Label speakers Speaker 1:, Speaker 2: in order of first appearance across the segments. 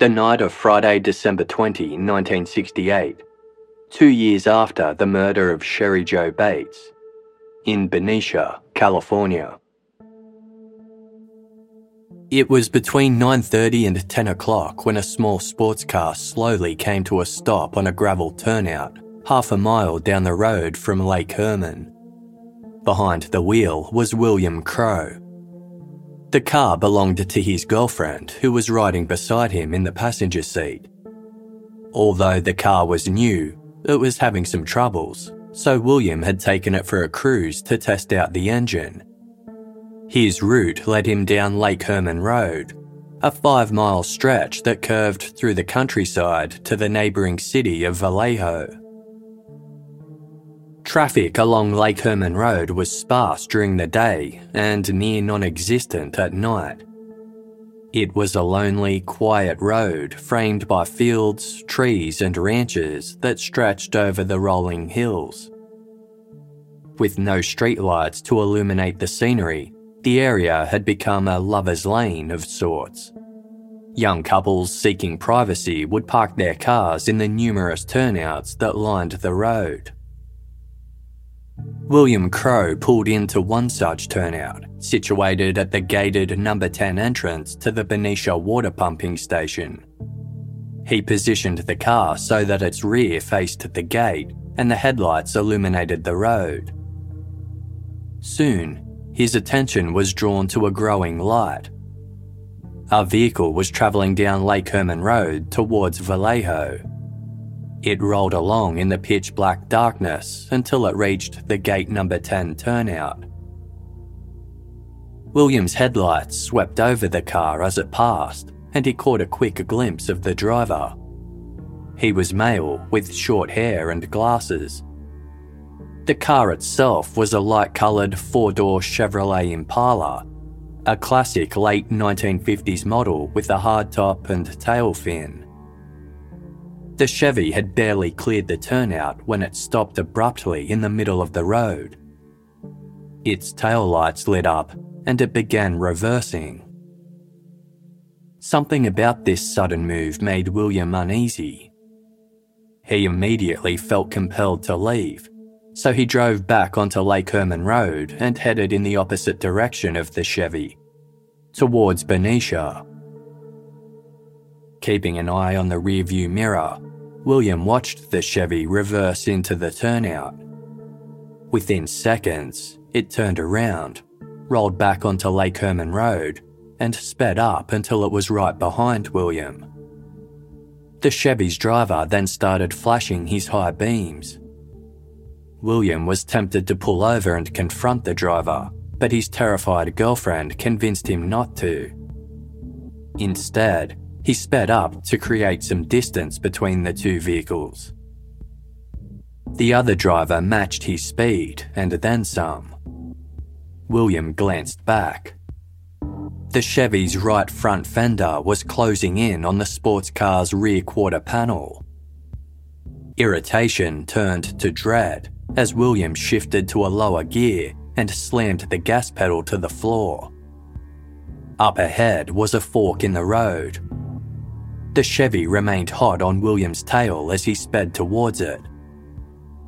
Speaker 1: The night of Friday, December 20, 1968, two years after the murder of Cheri Jo Bates, in Benicia, California. It was between 9:30 and 10 o'clock when a small sports car slowly came to a stop on a gravel turnout, half a mile down the road from Lake Herman. Behind the wheel was William Crowe. The car belonged to his girlfriend, who was riding beside him in the passenger seat. Although the car was new, it was having some troubles, so William had taken it for a cruise to test out the engine. His route led him down Lake Herman Road, a five mile stretch that curved through the countryside to the neighbouring city of Vallejo. Traffic along Lake Herman Road was sparse during the day and near non existent at night. It was a lonely, quiet road framed by fields, trees, and ranches that stretched over the rolling hills. With no streetlights to illuminate the scenery, the area had become a lover's lane of sorts. Young couples seeking privacy would park their cars in the numerous turnouts that lined the road. William Crowe pulled into one such turnout, situated at the gated number 10 entrance to the Benicia water pumping station. He positioned the car so that its rear faced the gate and the headlights illuminated the road. Soon, his attention was drawn to a growing light. A vehicle was travelling down Lake Herman Road towards Vallejo. It rolled along in the pitch black darkness until it reached the gate number 10 turnout. William's headlights swept over the car as it passed, and he caught a quick glimpse of the driver. He was male with short hair and glasses. The car itself was a light coloured four door Chevrolet Impala, a classic late 1950s model with a hardtop and tail fin. The Chevy had barely cleared the turnout when it stopped abruptly in the middle of the road. Its tail lights lit up and it began reversing. Something about this sudden move made William uneasy. He immediately felt compelled to leave so he drove back onto Lake Herman Road and headed in the opposite direction of the Chevy, towards Benicia. Keeping an eye on the rearview mirror, William watched the Chevy reverse into the turnout. Within seconds, it turned around, rolled back onto Lake Herman Road, and sped up until it was right behind William. The Chevy's driver then started flashing his high beams, William was tempted to pull over and confront the driver, but his terrified girlfriend convinced him not to. Instead, he sped up to create some distance between the two vehicles. The other driver matched his speed and then some. William glanced back. The Chevy's right front fender was closing in on the sports car's rear quarter panel. Irritation turned to dread as William shifted to a lower gear and slammed the gas pedal to the floor. Up ahead was a fork in the road. The Chevy remained hot on William's tail as he sped towards it.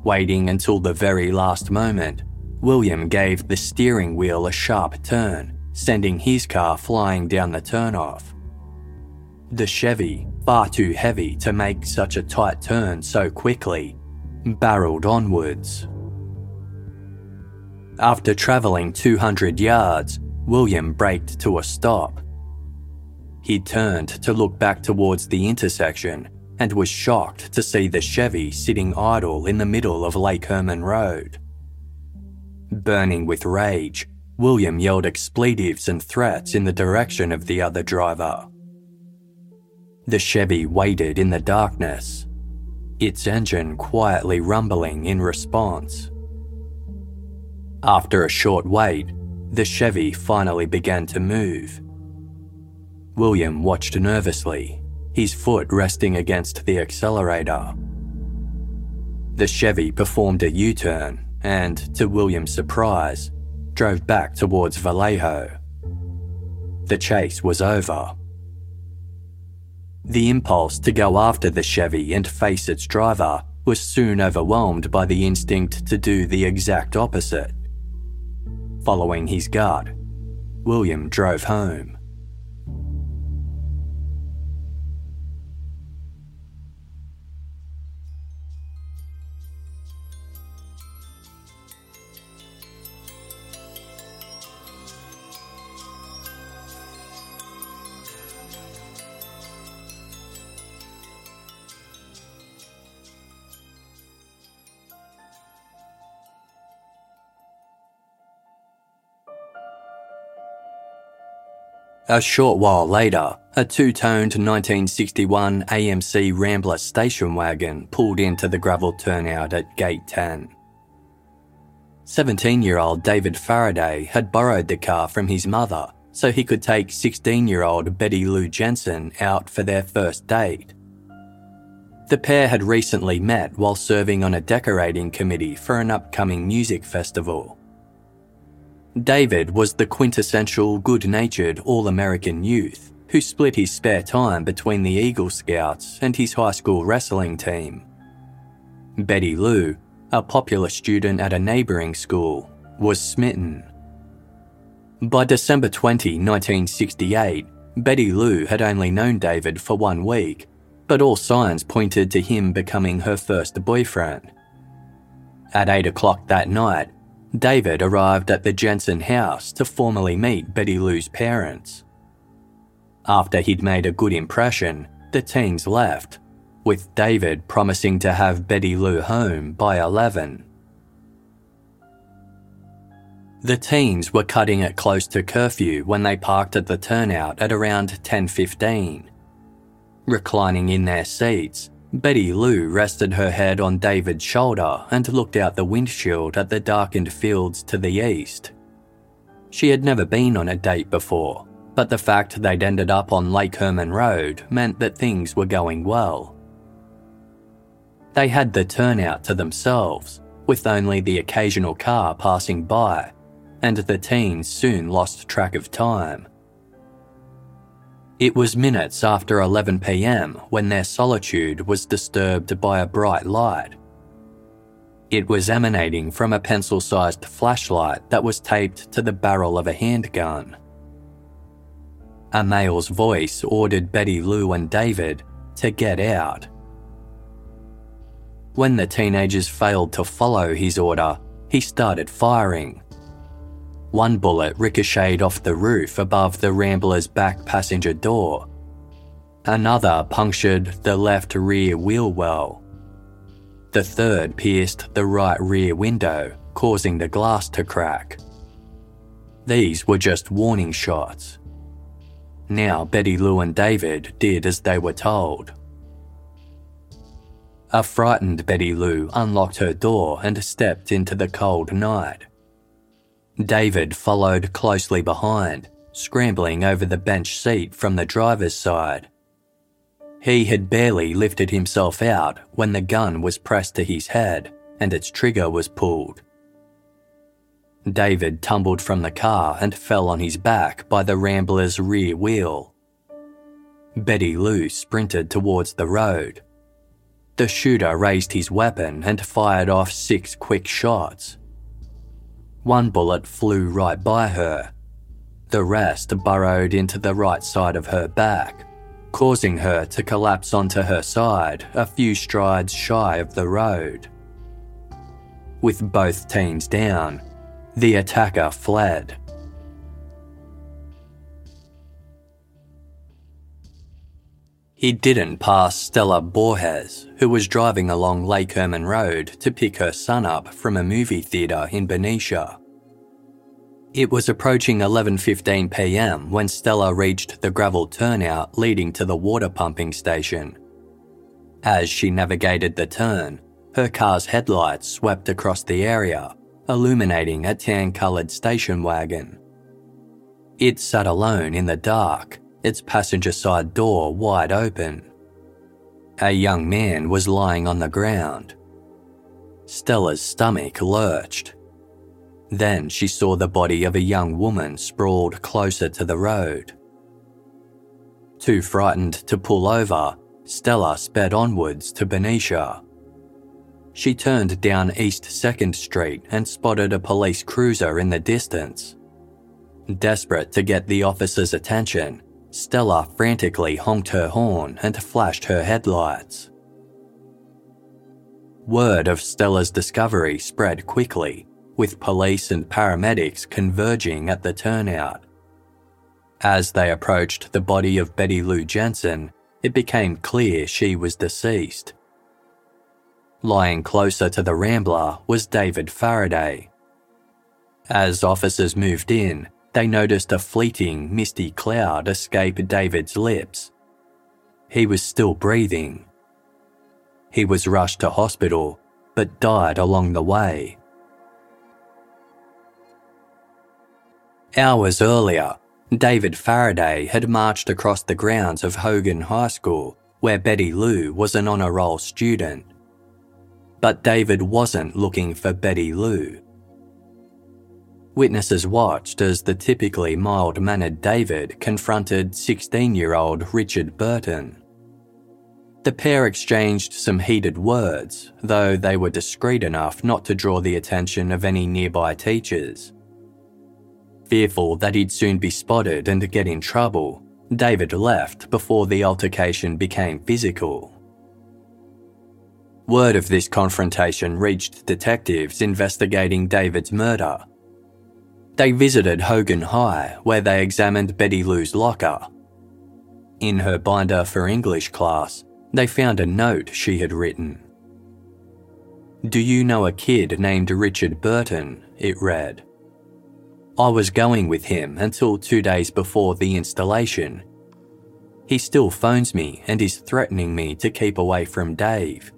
Speaker 1: Waiting until the very last moment, William gave the steering wheel a sharp turn, sending his car flying down the turnoff. The Chevy, far too heavy to make such a tight turn so quickly, barreled onwards. After travelling 200 yards, William braked to a stop. He turned to look back towards the intersection and was shocked to see the Chevy sitting idle in the middle of Lake Herman Road. Burning with rage, William yelled expletives and threats in the direction of the other driver. The Chevy waited in the darkness, its engine quietly rumbling in response. After a short wait, the Chevy finally began to move. William watched nervously, his foot resting against the accelerator. The Chevy performed a U turn and, to William's surprise, drove back towards Vallejo. The chase was over. The impulse to go after the Chevy and face its driver was soon overwhelmed by the instinct to do the exact opposite. Following his gut, William drove home. A short while later, a two toned 1961 AMC Rambler station wagon pulled into the gravel turnout at Gate 10. 17 year old David Faraday had borrowed the car from his mother so he could take 16 year old Betty Lou Jensen out for their first date. The pair had recently met while serving on a decorating committee for an upcoming music festival. David was the quintessential good natured all American youth who split his spare time between the Eagle Scouts and his high school wrestling team. Betty Lou, a popular student at a neighbouring school, was smitten. By December 20, 1968, Betty Lou had only known David for one week, but all signs pointed to him becoming her first boyfriend. At 8 o'clock that night, David arrived at the Jensen house to formally meet Betty Lou's parents. After he'd made a good impression, the teens left, with David promising to have Betty Lou home by 11. The teens were cutting it close to curfew when they parked at the turnout at around 10:15. Reclining in their seats, Betty Lou rested her head on David's shoulder and looked out the windshield at the darkened fields to the east. She had never been on a date before, but the fact they'd ended up on Lake Herman Road meant that things were going well. They had the turnout to themselves, with only the occasional car passing by, and the teens soon lost track of time. It was minutes after 11 pm when their solitude was disturbed by a bright light. It was emanating from a pencil sized flashlight that was taped to the barrel of a handgun. A male's voice ordered Betty Lou and David to get out. When the teenagers failed to follow his order, he started firing, one bullet ricocheted off the roof above the Rambler's back passenger door. Another punctured the left rear wheel well. The third pierced the right rear window, causing the glass to crack. These were just warning shots. Now Betty Lou and David did as they were told. A frightened Betty Lou unlocked her door and stepped into the cold night. David followed closely behind, scrambling over the bench seat from the driver's side. He had barely lifted himself out when the gun was pressed to his head and its trigger was pulled. David tumbled from the car and fell on his back by the Rambler's rear wheel. Betty Lou sprinted towards the road. The shooter raised his weapon and fired off six quick shots. One bullet flew right by her. The rest burrowed into the right side of her back, causing her to collapse onto her side a few strides shy of the road. With both teens down, the attacker fled. He didn't pass Stella Borges, who was driving along Lake Herman Road to pick her son up from a movie theatre in Benicia. It was approaching 11:15 p.m. when Stella reached the gravel turnout leading to the water pumping station. As she navigated the turn, her car's headlights swept across the area, illuminating a tan-colored station wagon. It sat alone in the dark, its passenger side door wide open. A young man was lying on the ground. Stella's stomach lurched. Then she saw the body of a young woman sprawled closer to the road. Too frightened to pull over, Stella sped onwards to Benicia. She turned down East 2nd Street and spotted a police cruiser in the distance. Desperate to get the officer's attention, Stella frantically honked her horn and flashed her headlights. Word of Stella's discovery spread quickly, with police and paramedics converging at the turnout. As they approached the body of Betty Lou Jensen, it became clear she was deceased. Lying closer to the Rambler was David Faraday. As officers moved in, they noticed a fleeting, misty cloud escape David's lips. He was still breathing. He was rushed to hospital, but died along the way. Hours earlier, David Faraday had marched across the grounds of Hogan High School, where Betty Lou was an honour roll student. But David wasn't looking for Betty Lou. Witnesses watched as the typically mild mannered David confronted 16 year old Richard Burton. The pair exchanged some heated words, though they were discreet enough not to draw the attention of any nearby teachers. Fearful that he'd soon be spotted and get in trouble, David left before the altercation became physical. Word of this confrontation reached detectives investigating David's murder they visited Hogan High, where they examined Betty Lou's locker. In her binder for English class, they found a note she had written. Do you know a kid named Richard Burton? It read. I was going with him until two days before the installation. He still phones me and is threatening me to keep away from Dave.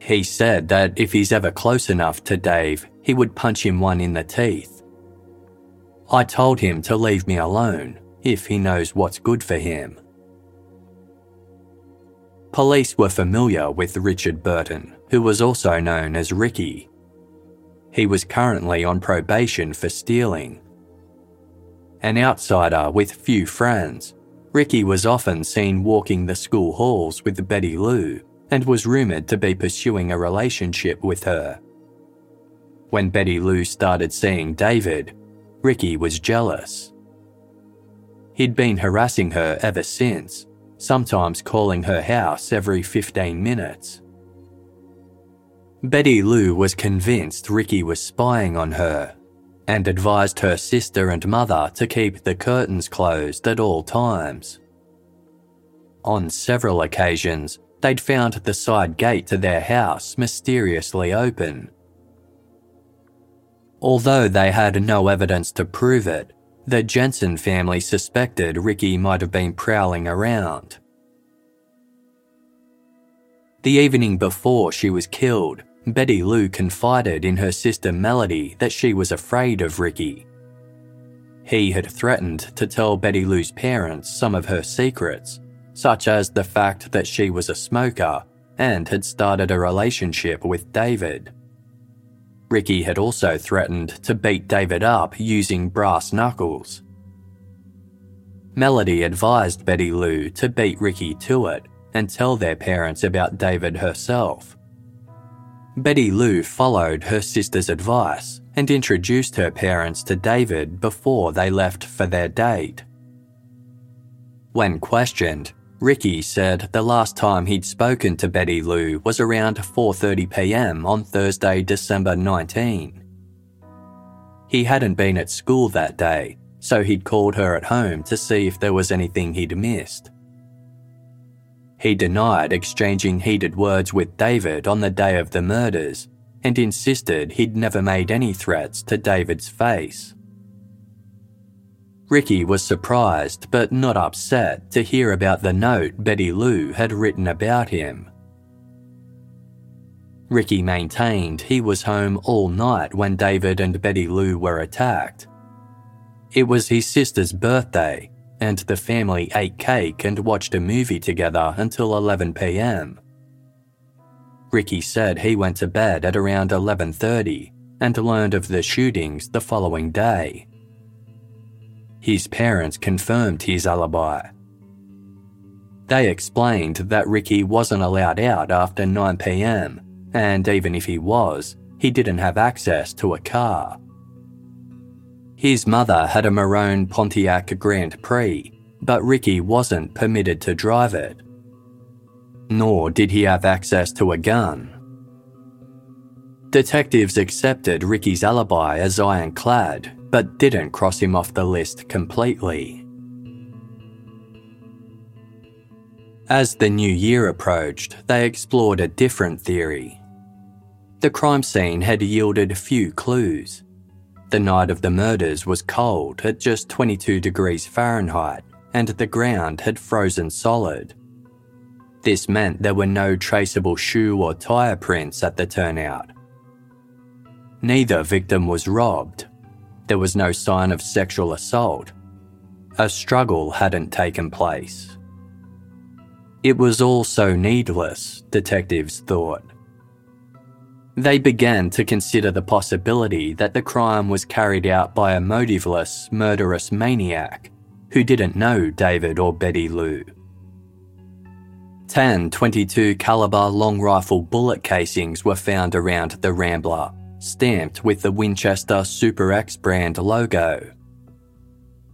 Speaker 1: He said that if he's ever close enough to Dave, he would punch him one in the teeth. I told him to leave me alone if he knows what's good for him. Police were familiar with Richard Burton, who was also known as Ricky. He was currently on probation for stealing. An outsider with few friends, Ricky was often seen walking the school halls with Betty Lou and was rumoured to be pursuing a relationship with her. When Betty Lou started seeing David, Ricky was jealous. He'd been harassing her ever since, sometimes calling her house every 15 minutes. Betty Lou was convinced Ricky was spying on her and advised her sister and mother to keep the curtains closed at all times. On several occasions, they'd found the side gate to their house mysteriously open Although they had no evidence to prove it, the Jensen family suspected Ricky might have been prowling around. The evening before she was killed, Betty Lou confided in her sister Melody that she was afraid of Ricky. He had threatened to tell Betty Lou's parents some of her secrets, such as the fact that she was a smoker and had started a relationship with David. Ricky had also threatened to beat David up using brass knuckles. Melody advised Betty Lou to beat Ricky to it and tell their parents about David herself. Betty Lou followed her sister's advice and introduced her parents to David before they left for their date. When questioned, Ricky said the last time he'd spoken to Betty Lou was around 4:30 p.m. on Thursday, December 19. He hadn't been at school that day, so he'd called her at home to see if there was anything he'd missed. He denied exchanging heated words with David on the day of the murders and insisted he'd never made any threats to David's face. Ricky was surprised but not upset to hear about the note Betty Lou had written about him. Ricky maintained he was home all night when David and Betty Lou were attacked. It was his sister's birthday, and the family ate cake and watched a movie together until 11 pm. Ricky said he went to bed at around 11:30 and learned of the shootings the following day. His parents confirmed his alibi. They explained that Ricky wasn't allowed out after 9 pm, and even if he was, he didn't have access to a car. His mother had a maroon Pontiac Grand Prix, but Ricky wasn't permitted to drive it. Nor did he have access to a gun. Detectives accepted Ricky's alibi as ironclad but didn't cross him off the list completely. As the new year approached, they explored a different theory. The crime scene had yielded few clues. The night of the murders was cold at just 22 degrees Fahrenheit, and the ground had frozen solid. This meant there were no traceable shoe or tyre prints at the turnout. Neither victim was robbed, there was no sign of sexual assault. A struggle hadn't taken place. It was all so needless, detectives thought. They began to consider the possibility that the crime was carried out by a motiveless, murderous maniac who didn't know David or Betty Lou. Ten 22 caliber long rifle bullet casings were found around the Rambler, stamped with the Winchester Super X brand logo.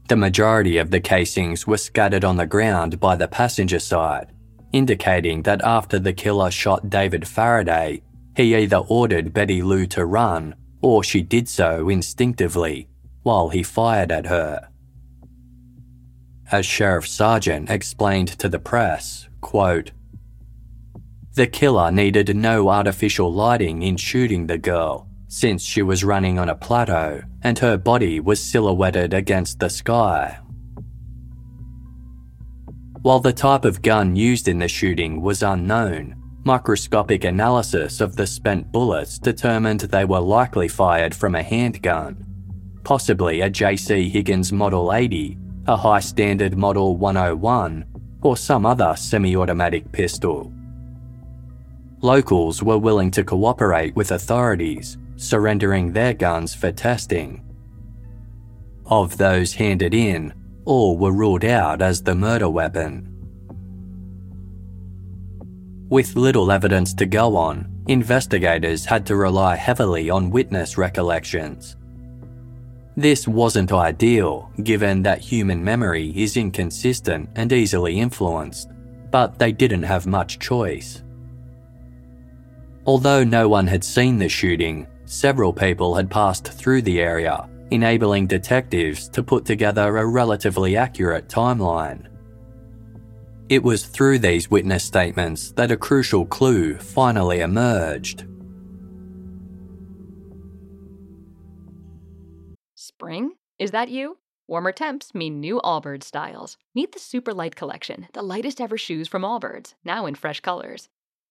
Speaker 1: The majority of the casings were scattered on the ground by the passenger side, indicating that after the killer shot David Faraday, he either ordered Betty Lou to run or she did so instinctively while he fired at her. As Sheriff Sargent explained to the press, quote, the killer needed no artificial lighting in shooting the girl since she was running on a plateau and her body was silhouetted against the sky. While the type of gun used in the shooting was unknown, microscopic analysis of the spent bullets determined they were likely fired from a handgun, possibly a JC Higgins Model 80, a high standard Model 101, or some other semi automatic pistol. Locals were willing to cooperate with authorities surrendering their guns for testing. Of those handed in, all were ruled out as the murder weapon. With little evidence to go on, investigators had to rely heavily on witness recollections. This wasn't ideal, given that human memory is inconsistent and easily influenced, but they didn't have much choice. Although no one had seen the shooting, Several people had passed through the area, enabling detectives to put together a relatively accurate timeline. It was through these witness statements that a crucial clue finally emerged.
Speaker 2: Spring? Is that you? Warmer temps mean new Allbirds styles. Meet the Super Light Collection, the lightest ever shoes from Allbirds, now in fresh colors.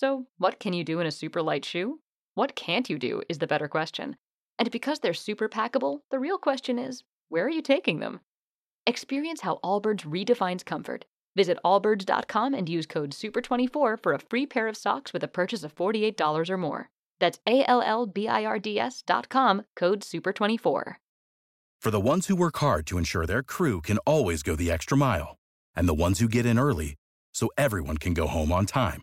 Speaker 2: So, what can you do in a super light shoe? What can't you do is the better question. And because they're super packable, the real question is where are you taking them? Experience how Allbirds redefines comfort. Visit allbirds.com and use code SUPER24 for a free pair of socks with a purchase of $48 or more. That's A L L B I R D S dot com, code SUPER24.
Speaker 3: For the ones who work hard to ensure their crew can always go the extra mile, and the ones who get in early so everyone can go home on time,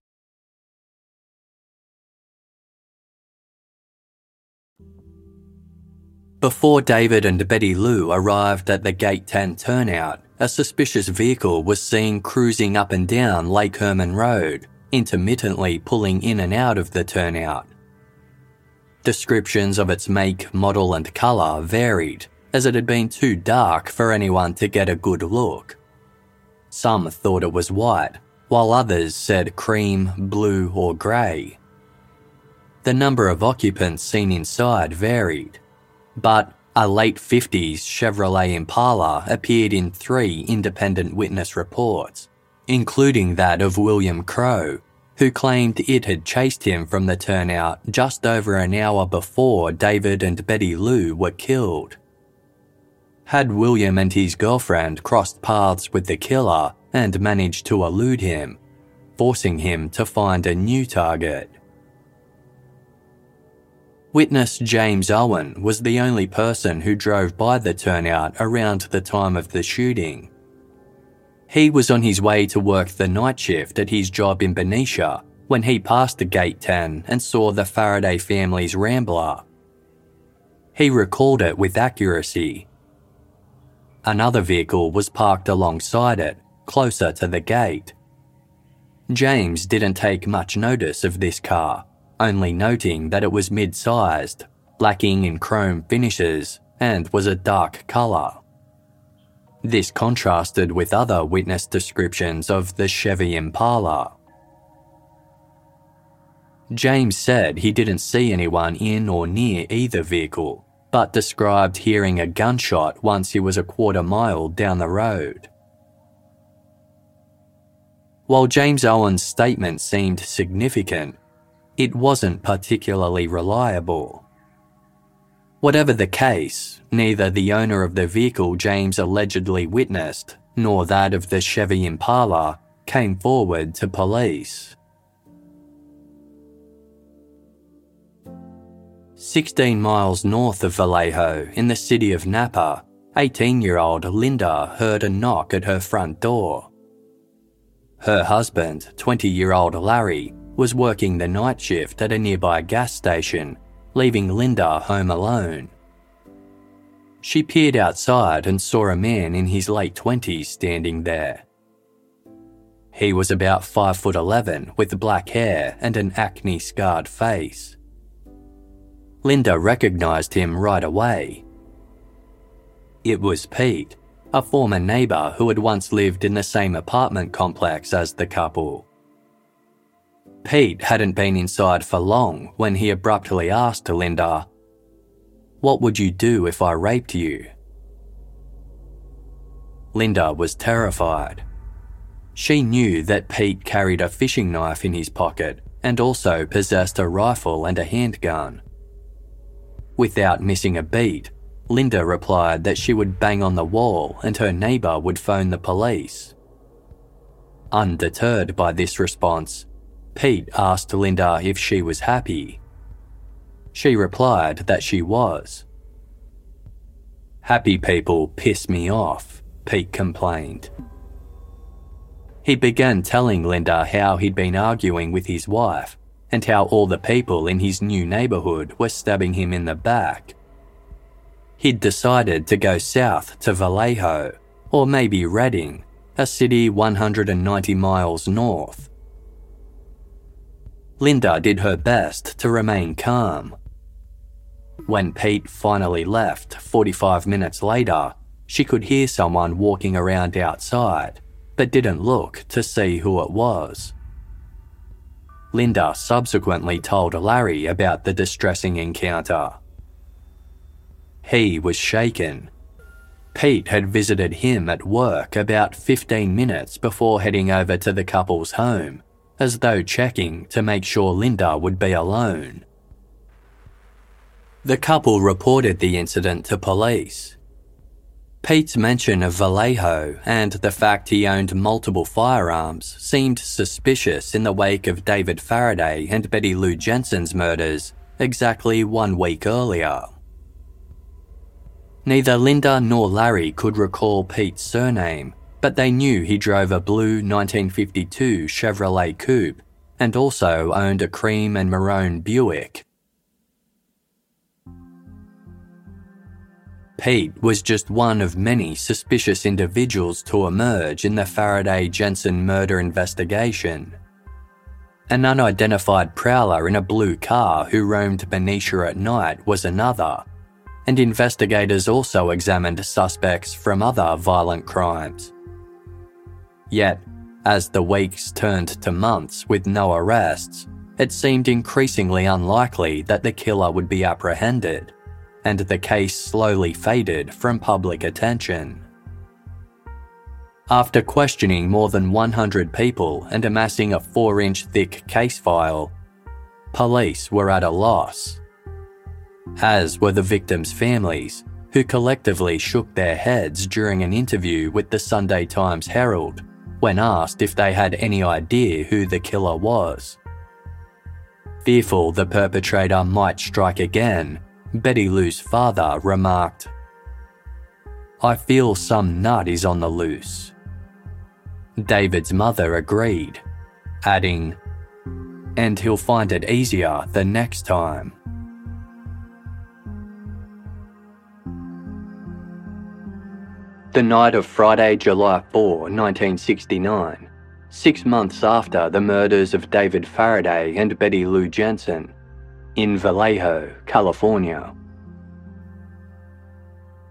Speaker 1: Before David and Betty Lou arrived at the Gate 10 turnout, a suspicious vehicle was seen cruising up and down Lake Herman Road, intermittently pulling in and out of the turnout. Descriptions of its make, model, and colour varied, as it had been too dark for anyone to get a good look. Some thought it was white, while others said cream, blue, or grey. The number of occupants seen inside varied, but a late 50s Chevrolet Impala appeared in three independent witness reports, including that of William Crow, who claimed it had chased him from the turnout just over an hour before David and Betty Lou were killed. Had William and his girlfriend crossed paths with the killer and managed to elude him, forcing him to find a new target? Witness James Owen was the only person who drove by the turnout around the time of the shooting. He was on his way to work the night shift at his job in Benicia when he passed the Gate 10 and saw the Faraday family's Rambler. He recalled it with accuracy. Another vehicle was parked alongside it, closer to the gate. James didn't take much notice of this car only noting that it was mid sized, lacking in chrome finishes, and was a dark colour. This contrasted with other witness descriptions of the Chevy Impala. James said he didn't see anyone in or near either vehicle, but described hearing a gunshot once he was a quarter mile down the road. While James Owen's statement seemed significant, it wasn't particularly reliable. Whatever the case, neither the owner of the vehicle James allegedly witnessed nor that of the Chevy Impala came forward to police. 16 miles north of Vallejo, in the city of Napa, 18 year old Linda heard a knock at her front door. Her husband, 20 year old Larry, was working the night shift at a nearby gas station, leaving Linda home alone. She peered outside and saw a man in his late 20s standing there. He was about 5 foot 11 with black hair and an acne scarred face. Linda recognized him right away. It was Pete, a former neighbour who had once lived in the same apartment complex as the couple. Pete hadn't been inside for long when he abruptly asked Linda, What would you do if I raped you? Linda was terrified. She knew that Pete carried a fishing knife in his pocket and also possessed a rifle and a handgun. Without missing a beat, Linda replied that she would bang on the wall and her neighbour would phone the police. Undeterred by this response, Pete asked Linda if she was happy. She replied that she was. Happy people piss me off, Pete complained. He began telling Linda how he'd been arguing with his wife and how all the people in his new neighbourhood were stabbing him in the back. He'd decided to go south to Vallejo, or maybe Redding, a city 190 miles north. Linda did her best to remain calm. When Pete finally left 45 minutes later, she could hear someone walking around outside, but didn't look to see who it was. Linda subsequently told Larry about the distressing encounter. He was shaken. Pete had visited him at work about 15 minutes before heading over to the couple's home, as though checking to make sure Linda would be alone. The couple reported the incident to police. Pete's mention of Vallejo and the fact he owned multiple firearms seemed suspicious in the wake of David Faraday and Betty Lou Jensen's murders exactly one week earlier. Neither Linda nor Larry could recall Pete's surname, but they knew he drove a blue 1952 Chevrolet Coupe and also owned a cream and maroon Buick. Pete was just one of many suspicious individuals to emerge in the Faraday Jensen murder investigation. An unidentified prowler in a blue car who roamed Benicia at night was another, and investigators also examined suspects from other violent crimes. Yet, as the weeks turned to months with no arrests, it seemed increasingly unlikely that the killer would be apprehended and the case slowly faded from public attention. After questioning more than 100 people and amassing a 4 inch thick case file, police were at a loss. As were the victims' families, who collectively shook their heads during an interview with the Sunday Times Herald when asked if they had any idea who the killer was. Fearful the perpetrator might strike again, Betty Lou's father remarked, I feel some nut is on the loose. David's mother agreed, adding, and he'll find it easier the next time. The night of Friday, July 4, 1969, six months after the murders of David Faraday and Betty Lou Jensen, in Vallejo, California.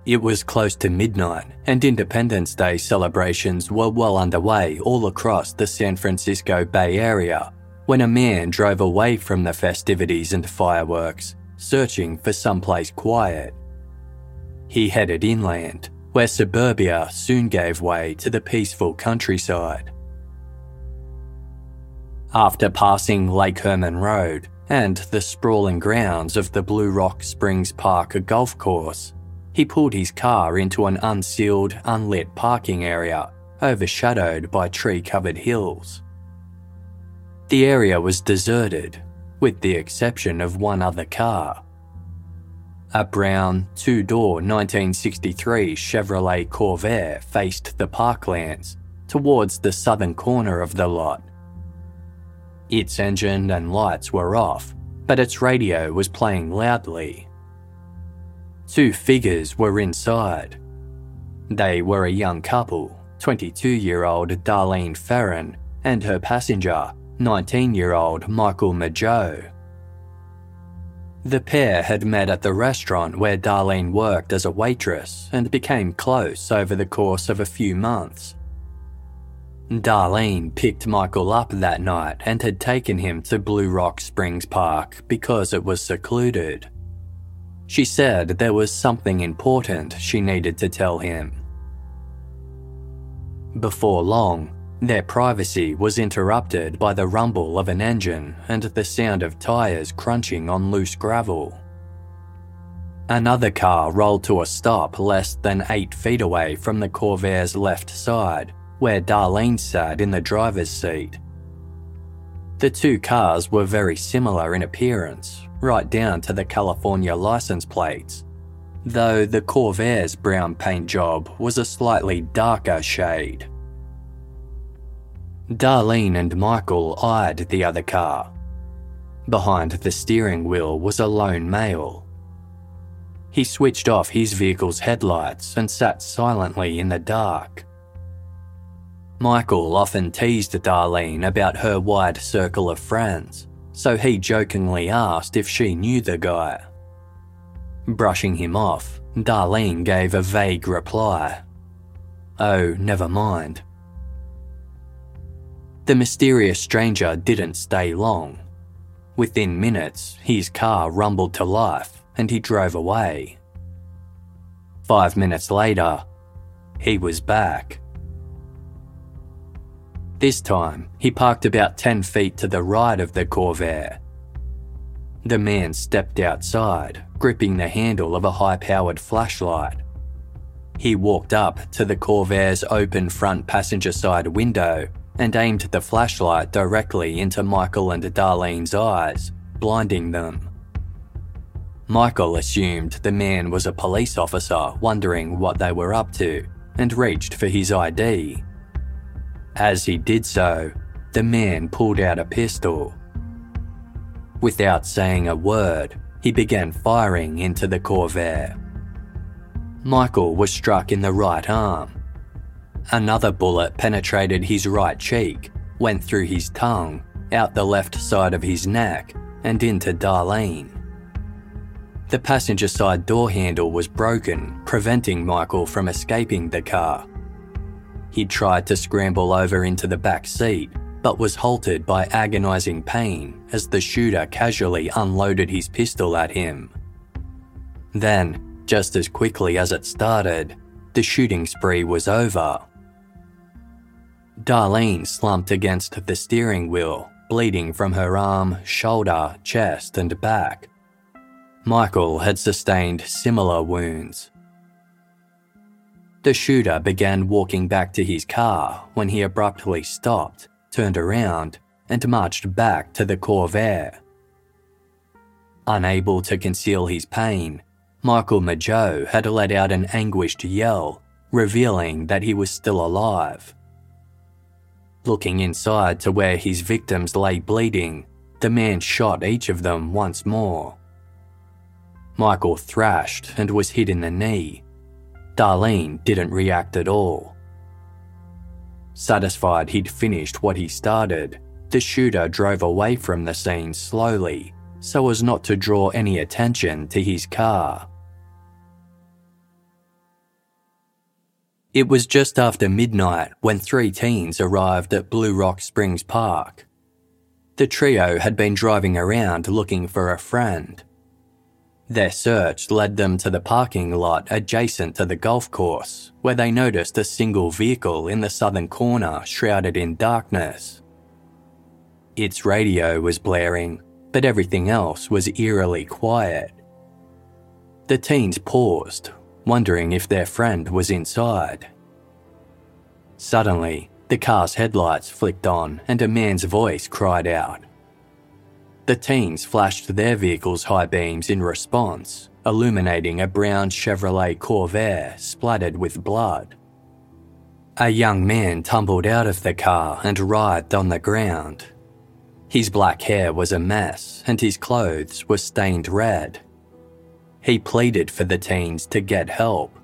Speaker 1: It was close to midnight, and Independence Day celebrations were well underway all across the San Francisco Bay Area when a man drove away from the festivities and fireworks, searching for someplace quiet. He headed inland, where suburbia soon gave way to the peaceful countryside. After passing Lake Herman Road, and the sprawling grounds of the Blue Rock Springs Park golf course. He pulled his car into an unsealed, unlit parking area overshadowed by tree covered hills. The area was deserted, with the exception of one other car. A brown, two door 1963 Chevrolet Corvair faced the parklands towards the southern corner of the lot its engine and lights were off, but its radio was playing loudly. Two figures were inside. They were a young couple, 22 year old Darlene Ferrin and her passenger, 19 year old Michael Mageau. The pair had met at the restaurant where Darlene worked as a waitress and became close over the course of a few months. Darlene picked Michael up that night and had taken him to Blue Rock Springs Park because it was secluded. She said there was something important she needed to tell him. Before long, their privacy was interrupted by the rumble of an engine and the sound of tyres crunching on loose gravel. Another car rolled to a stop less than eight feet away from the Corvair's left side where Darlene sat in the driver's seat. The two cars were very similar in appearance, right down to the California license plates, though the Corvair's brown paint job was a slightly darker shade. Darlene and Michael eyed the other car. Behind the steering wheel was a lone male. He switched off his vehicle's headlights and sat silently in the dark. Michael often teased Darlene about her wide circle of friends, so he jokingly asked if she knew the guy. Brushing him off, Darlene gave a vague reply. Oh, never mind. The mysterious stranger didn't stay long. Within minutes, his car rumbled to life and he drove away. Five minutes later, he was back. This time, he parked about 10 feet to the right of the Corvair. The man stepped outside, gripping the handle of a high powered flashlight. He walked up to the Corvair's open front passenger side window and aimed the flashlight directly into Michael and Darlene's eyes, blinding them. Michael assumed the man was a police officer wondering what they were up to and reached for his ID. As he did so, the man pulled out a pistol. Without saying a word, he began firing into the Corvair. Michael was struck in the right arm. Another bullet penetrated his right cheek, went through his tongue, out the left side of his neck, and into Darlene. The passenger side door handle was broken, preventing Michael from escaping the car. He tried to scramble over into the back seat, but was halted by agonising pain as the shooter casually unloaded his pistol at him. Then, just as quickly as it started, the shooting spree was over. Darlene slumped against the steering wheel, bleeding from her arm, shoulder, chest, and back. Michael had sustained similar wounds. The shooter began walking back to his car when he abruptly stopped, turned around, and marched back to the Corvair. Unable to conceal his pain, Michael Mageau had let out an anguished yell, revealing that he was still alive. Looking inside to where his victims lay bleeding, the man shot each of them once more. Michael thrashed and was hit in the knee, Darlene didn't react at all. Satisfied he'd finished what he started, the shooter drove away from the scene slowly so as not to draw any attention to his car. It was just after midnight when three teens arrived at Blue Rock Springs Park. The trio had been driving around looking for a friend their search led them to the parking lot adjacent to the golf course, where they noticed a single vehicle in the southern corner shrouded in darkness. Its radio was blaring, but everything else was eerily quiet. The teens paused, wondering if their friend was inside. Suddenly, the car's headlights flicked on and a man's voice cried out. The teens flashed their vehicle's high beams in response, illuminating a brown Chevrolet Corvair splattered with blood. A young man tumbled out of the car and writhed on the ground. His black hair was a mess and his clothes were stained red. He pleaded for the teens to get help.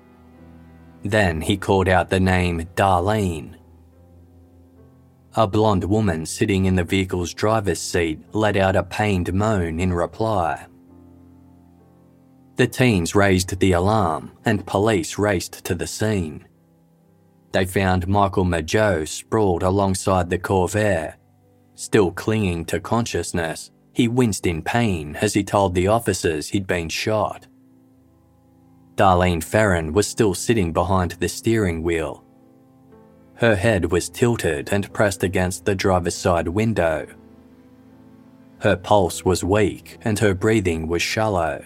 Speaker 1: Then he called out the name Darlene, a blonde woman sitting in the vehicle's driver's seat let out a pained moan in reply. The teens raised the alarm and police raced to the scene. They found Michael Mageau sprawled alongside the Corvair. Still clinging to consciousness, he winced in pain as he told the officers he'd been shot. Darlene Ferrin was still sitting behind the steering wheel, her head was tilted and pressed against the driver's side window. Her pulse was weak and her breathing was shallow.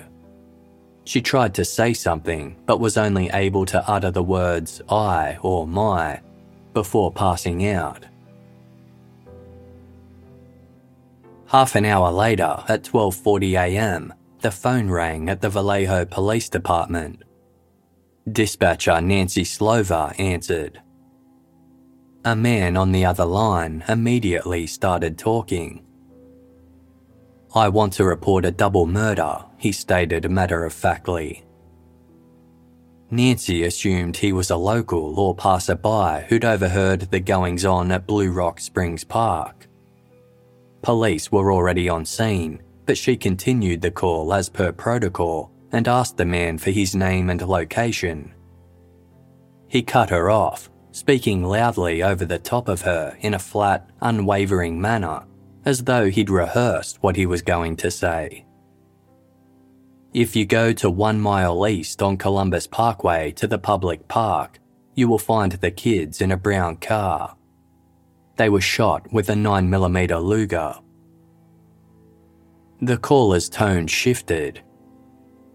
Speaker 1: She tried to say something, but was only able to utter the words I or my before passing out. Half an hour later, at 12:40 a.m., the phone rang at the Vallejo Police Department. Dispatcher Nancy Slover answered. A man on the other line immediately started talking. I want to report a double murder, he stated matter of factly. Nancy assumed he was a local or passerby who'd overheard the goings on at Blue Rock Springs Park. Police were already on scene, but she continued the call as per protocol and asked the man for his name and location. He cut her off speaking loudly over the top of her in a flat, unwavering manner, as though he'd rehearsed what he was going to say. If you go to one mile east on Columbus Parkway to the public park, you will find the kids in a brown car. They were shot with a 9mm Luger. The caller's tone shifted.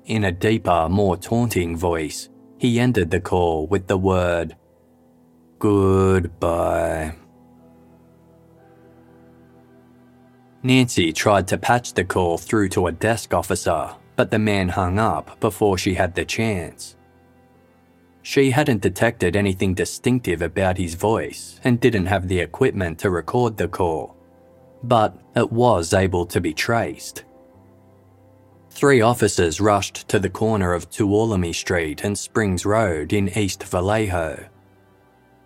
Speaker 1: In a deeper, more taunting voice, he ended the call with the word, Goodbye. Nancy tried to patch the call through to a desk officer, but the man hung up before she had the chance. She hadn't detected anything distinctive about his voice and didn't have the equipment to record the call, but it was able to be traced. Three officers rushed to the corner of Tuolumne Street and Springs Road in East Vallejo.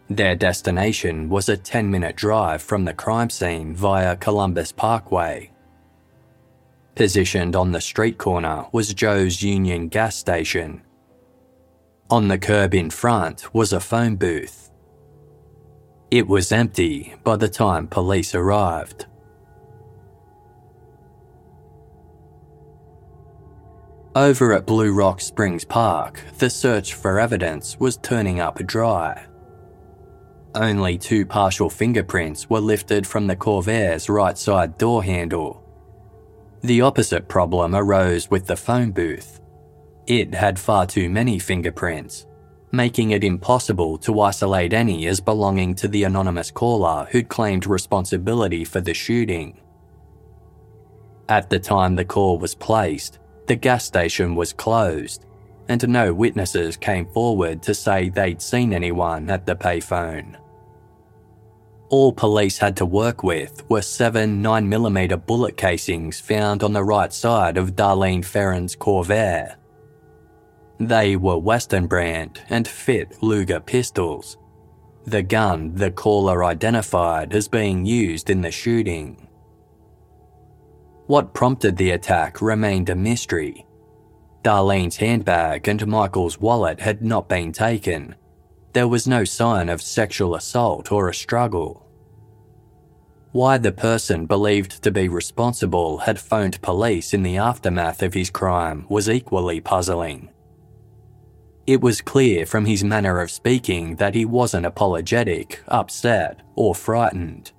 Speaker 1: Their destination was a 10 minute drive from the crime scene via Columbus Parkway. Positioned on the street corner was Joe's Union gas station. On the curb in front was a phone booth. It was empty by the time police arrived. Over at Blue Rock Springs Park, the search for evidence was turning up dry. Only two partial fingerprints were lifted from the Corvair's right side door handle. The opposite problem arose with the phone booth. It had far too many fingerprints, making it impossible to isolate any as belonging to the anonymous caller who'd claimed responsibility for the shooting. At the time the call was placed, the gas station was closed, and no witnesses came forward to say they'd seen anyone at the payphone. All police had to work with were seven 9mm bullet casings found on the right side of Darlene Ferrin's Corvair. They were Western brand and fit Luger pistols, the gun the caller identified as being used in the shooting. What prompted the attack remained a mystery. Darlene's handbag and Michael's wallet had not been taken, there was no sign of sexual assault or a struggle. Why the person believed to be responsible had phoned police in the aftermath of his crime was equally puzzling. It was clear from his manner of speaking that he wasn't apologetic, upset, or frightened.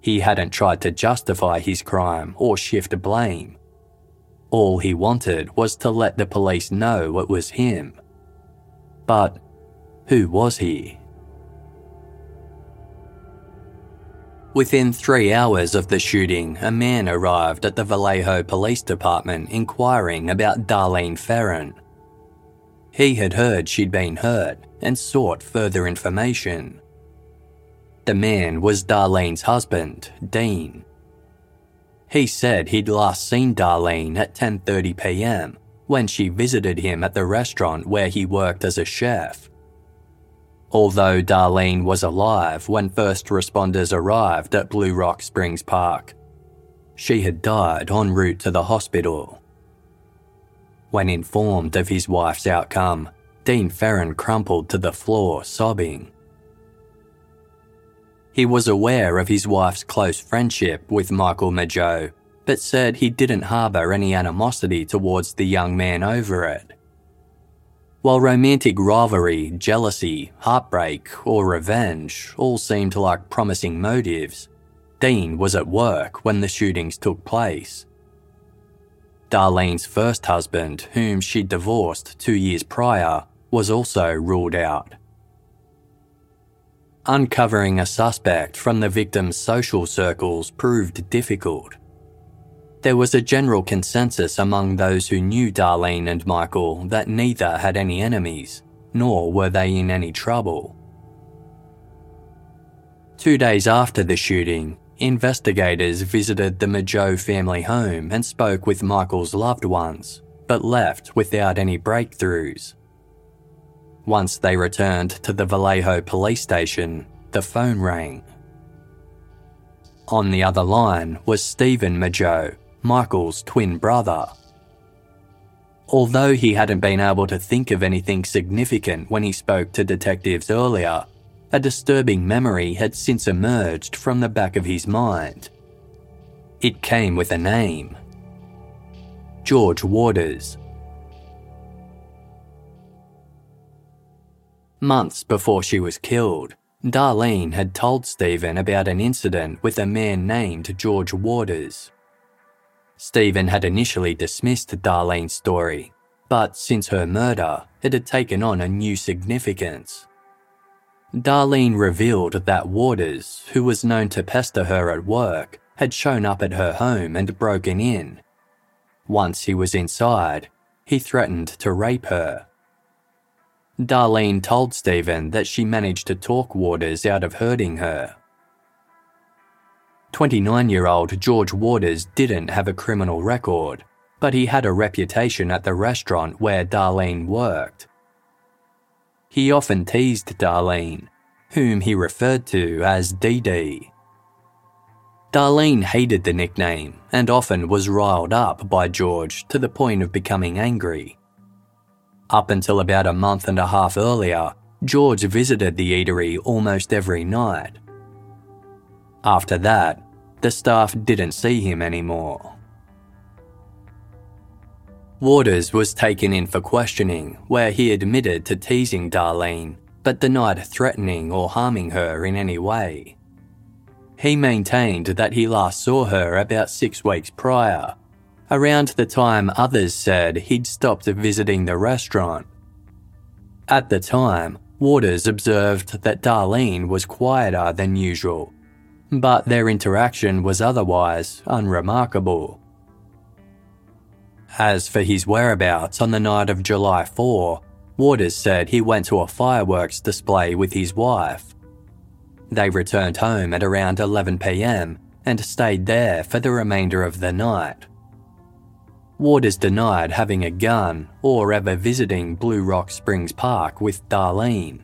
Speaker 1: He hadn't tried to justify his crime or shift blame. All he wanted was to let the police know it was him. But who was he? Within three hours of the shooting, a man arrived at the Vallejo Police Department inquiring about Darlene Ferrin. He had heard she'd been hurt and sought further information. The man was Darlene's husband, Dean. He said he'd last seen Darlene at 10:30 p.m. when she visited him at the restaurant where he worked as a chef. Although Darlene was alive when first responders arrived at Blue Rock Springs Park, she had died en route to the hospital. When informed of his wife's outcome, Dean Ferrin crumpled to the floor, sobbing. He was aware of his wife's close friendship with Michael Mageau, but said he didn't harbour any animosity towards the young man over it. While romantic rivalry, jealousy, heartbreak, or revenge all seemed like promising motives, Dean was at work when the shootings took place. Darlene's first husband, whom she'd divorced two years prior, was also ruled out. Uncovering a suspect from the victim's social circles proved difficult. There was a general consensus among those who knew Darlene and Michael that neither had any enemies, nor were they in any trouble. Two days after the shooting, investigators visited the Mageau family home and spoke with Michael's loved ones, but left without any breakthroughs. Once they returned to the Vallejo police station, the phone rang. On the other line was Stephen Mageau, Michael's twin brother. Although he hadn't been able to think of anything significant when he spoke to detectives earlier, a disturbing memory had since emerged from the back of his mind. It came with a name George Waters. Months before she was killed, Darlene had told Stephen about an incident with a man named George Waters. Stephen had initially dismissed Darlene's story, but since her murder, it had taken on a new significance. Darlene revealed that Waters, who was known to pester her at work, had shown up at her home and broken in. Once he was inside, he threatened to rape her. Darlene told Stephen that she managed to talk Waters out of hurting her. 29 year old George Waters didn't have a criminal record, but he had a reputation at the restaurant where Darlene worked. He often teased Darlene, whom he referred to as Dee Dee. Darlene hated the nickname and often was riled up by George to the point of becoming angry. Up until about a month and a half earlier, George visited the eatery almost every night. After that, the staff didn't see him anymore. Waters was taken in for questioning, where he admitted to teasing Darlene, but denied threatening or harming her in any way. He maintained that he last saw her about six weeks prior, around the time others said he'd stopped visiting the restaurant. At the time, Waters observed that Darlene was quieter than usual, but their interaction was otherwise unremarkable. As for his whereabouts on the night of July 4, Waters said he went to a fireworks display with his wife. They returned home at around 11 pm and stayed there for the remainder of the night. Waters denied having a gun or ever visiting Blue Rock Springs Park with Darlene.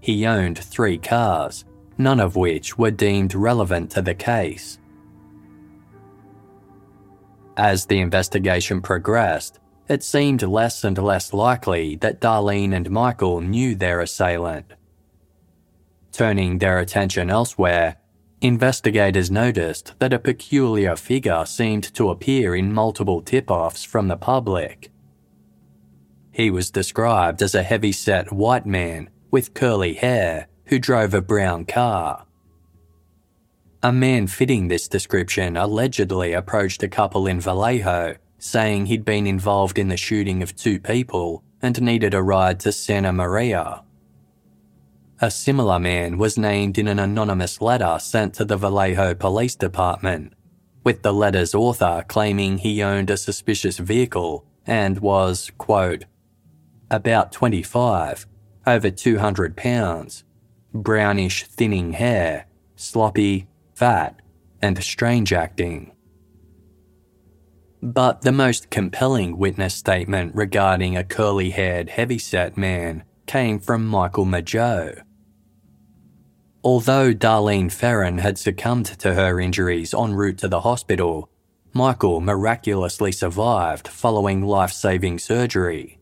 Speaker 1: He owned three cars, none of which were deemed relevant to the case. As the investigation progressed, it seemed less and less likely that Darlene and Michael knew their assailant. Turning their attention elsewhere, investigators noticed that a peculiar figure seemed to appear in multiple tip offs from the public. He was described as a heavy set white man with curly hair who drove a brown car. A man fitting this description allegedly approached a couple in Vallejo saying he'd been involved in the shooting of two people and needed a ride to Santa Maria. A similar man was named in an anonymous letter sent to the Vallejo Police Department, with the letter's author claiming he owned a suspicious vehicle and was, quote, about 25, over 200 pounds, brownish thinning hair, sloppy, fat, and strange acting. But the most compelling witness statement regarding a curly haired, heavyset man came from Michael Mageau. Although Darlene Ferrin had succumbed to her injuries en route to the hospital, Michael miraculously survived following life saving surgery.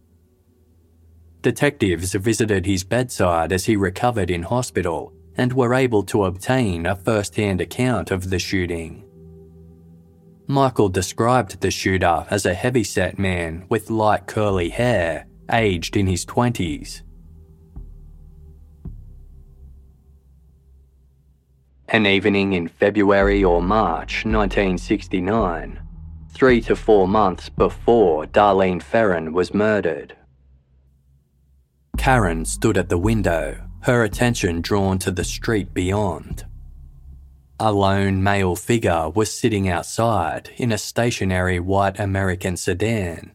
Speaker 1: Detectives visited his bedside as he recovered in hospital and were able to obtain a first hand account of the shooting. Michael described the shooter as a heavyset man with light curly hair, aged in his 20s. An evening in February or March 1969, three to four months before Darlene Ferrin was murdered. Karen stood at the window, her attention drawn to the street beyond. A lone male figure was sitting outside in a stationary white American sedan.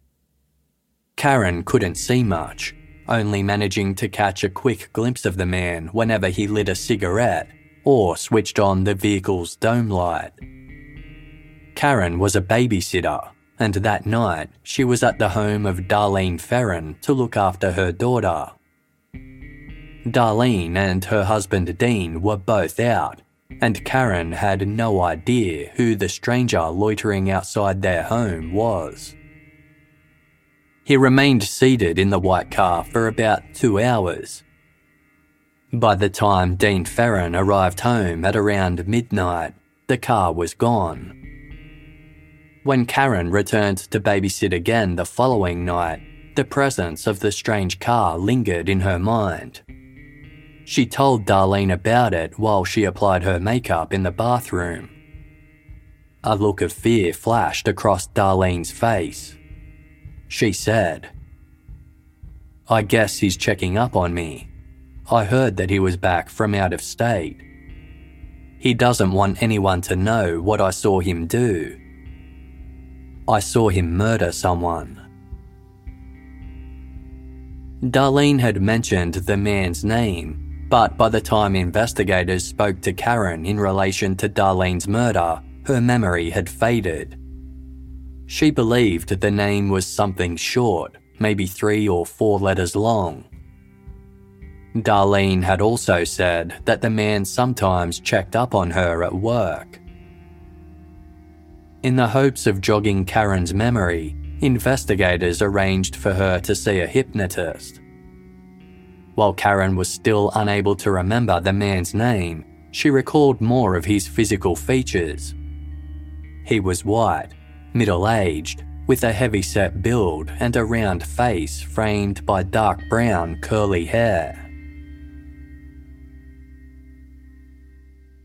Speaker 1: Karen couldn't see much, only managing to catch a quick glimpse of the man whenever he lit a cigarette or switched on the vehicle's dome light. Karen was a babysitter, and that night she was at the home of Darlene Ferrin to look after her daughter. Darlene and her husband Dean were both out, and Karen had no idea who the stranger loitering outside their home was. He remained seated in the white car for about two hours. By the time Dean Ferrin arrived home at around midnight, the car was gone. When Karen returned to babysit again the following night, the presence of the strange car lingered in her mind. She told Darlene about it while she applied her makeup in the bathroom. A look of fear flashed across Darlene's face. She said, I guess he's checking up on me. I heard that he was back from out of state. He doesn't want anyone to know what I saw him do. I saw him murder someone. Darlene had mentioned the man's name, but by the time investigators spoke to Karen in relation to Darlene's murder, her memory had faded. She believed the name was something short, maybe three or four letters long. Darlene had also said that the man sometimes checked up on her at work. In the hopes of jogging Karen's memory, investigators arranged for her to see a hypnotist. While Karen was still unable to remember the man's name, she recalled more of his physical features. He was white, middle aged, with a heavy set build and a round face framed by dark brown curly hair.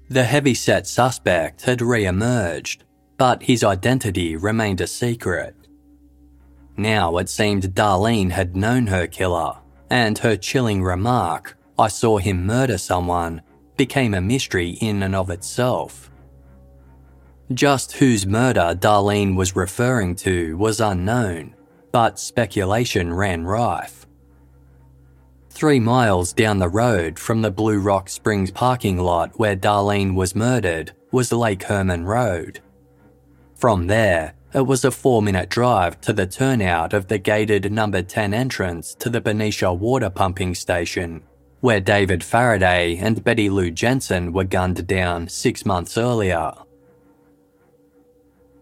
Speaker 1: The heavy-set suspect had re-emerged, but his identity remained a secret. Now it seemed Darlene had known her killer, and her chilling remark, I saw him murder someone, became a mystery in and of itself. Just whose murder Darlene was referring to was unknown, but speculation ran rife. Three miles down the road from the Blue Rock Springs parking lot where Darlene was murdered was Lake Herman Road. From there, it was a four minute drive to the turnout of the gated number 10 entrance to the Benicia water pumping station, where David Faraday and Betty Lou Jensen were gunned down six months earlier.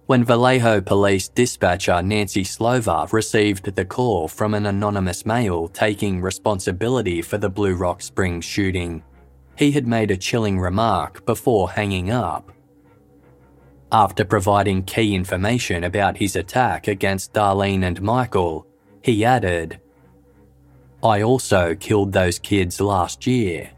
Speaker 1: When Vallejo police dispatcher Nancy Slover received the call from an anonymous male taking responsibility for the Blue Rock Springs shooting, he had made a chilling remark before hanging up. After providing key information about his attack against Darlene and Michael, he added, I also killed those kids last year.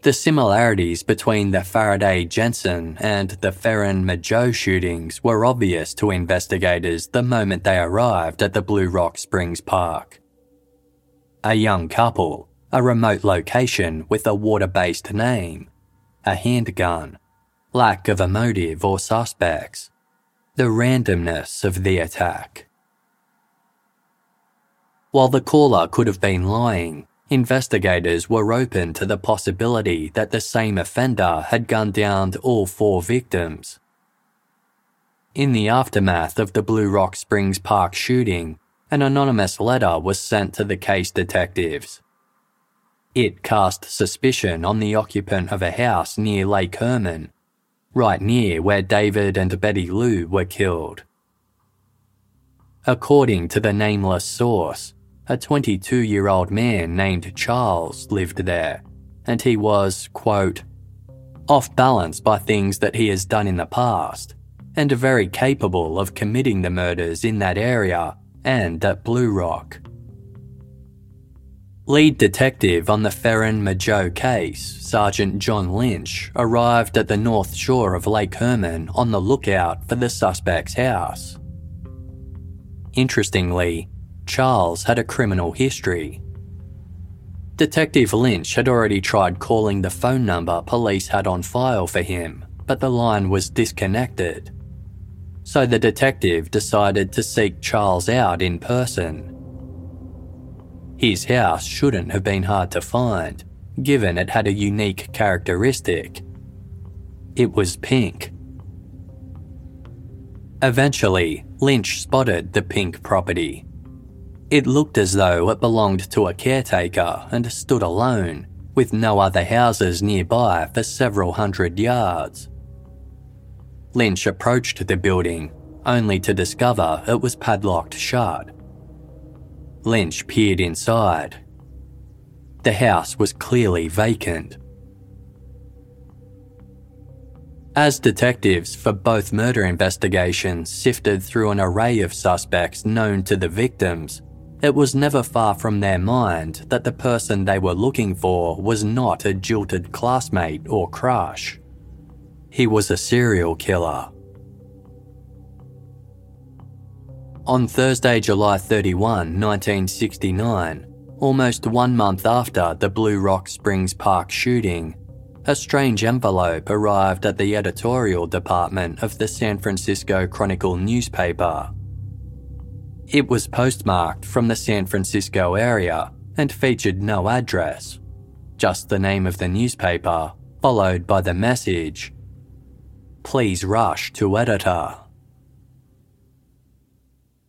Speaker 1: The similarities between the Faraday Jensen and the Ferrin Mageau shootings were obvious to investigators the moment they arrived at the Blue Rock Springs Park. A young couple, a remote location with a water based name, a handgun, lack of a motive or suspects, the randomness of the attack. While the caller could have been lying, investigators were open to the possibility that the same offender had gunned down all four victims. In the aftermath of the Blue Rock Springs Park shooting, an anonymous letter was sent to the case detectives. It cast suspicion on the occupant of a house near Lake Herman right near where David and Betty Lou were killed. According to the nameless source, a 22 year old man named Charles lived there, and he was, quote, off balance by things that he has done in the past, and very capable of committing the murders in that area and at Blue Rock. Lead detective on the Ferrin Mageau case, Sergeant John Lynch, arrived at the north shore of Lake Herman on the lookout for the suspect's house. Interestingly, Charles had a criminal history. Detective Lynch had already tried calling the phone number police had on file for him, but the line was disconnected. So the detective decided to seek Charles out in person his house shouldn't have been hard to find, given it had a unique characteristic. It was pink. Eventually, Lynch spotted the pink property. It looked as though it belonged to a caretaker and stood alone, with no other houses nearby for several hundred yards. Lynch approached the building, only to discover it was padlocked shut. Lynch peered inside. The house was clearly vacant. As detectives for both murder investigations sifted through an array of suspects known to the victims, it was never far from their mind that the person they were looking for was not a jilted classmate or crush. He was a serial killer. On Thursday, July 31, 1969, almost one month after the Blue Rock Springs Park shooting, a strange envelope arrived at the editorial department of the San Francisco Chronicle newspaper. It was postmarked from the San Francisco area and featured no address, just the name of the newspaper, followed by the message Please rush to editor.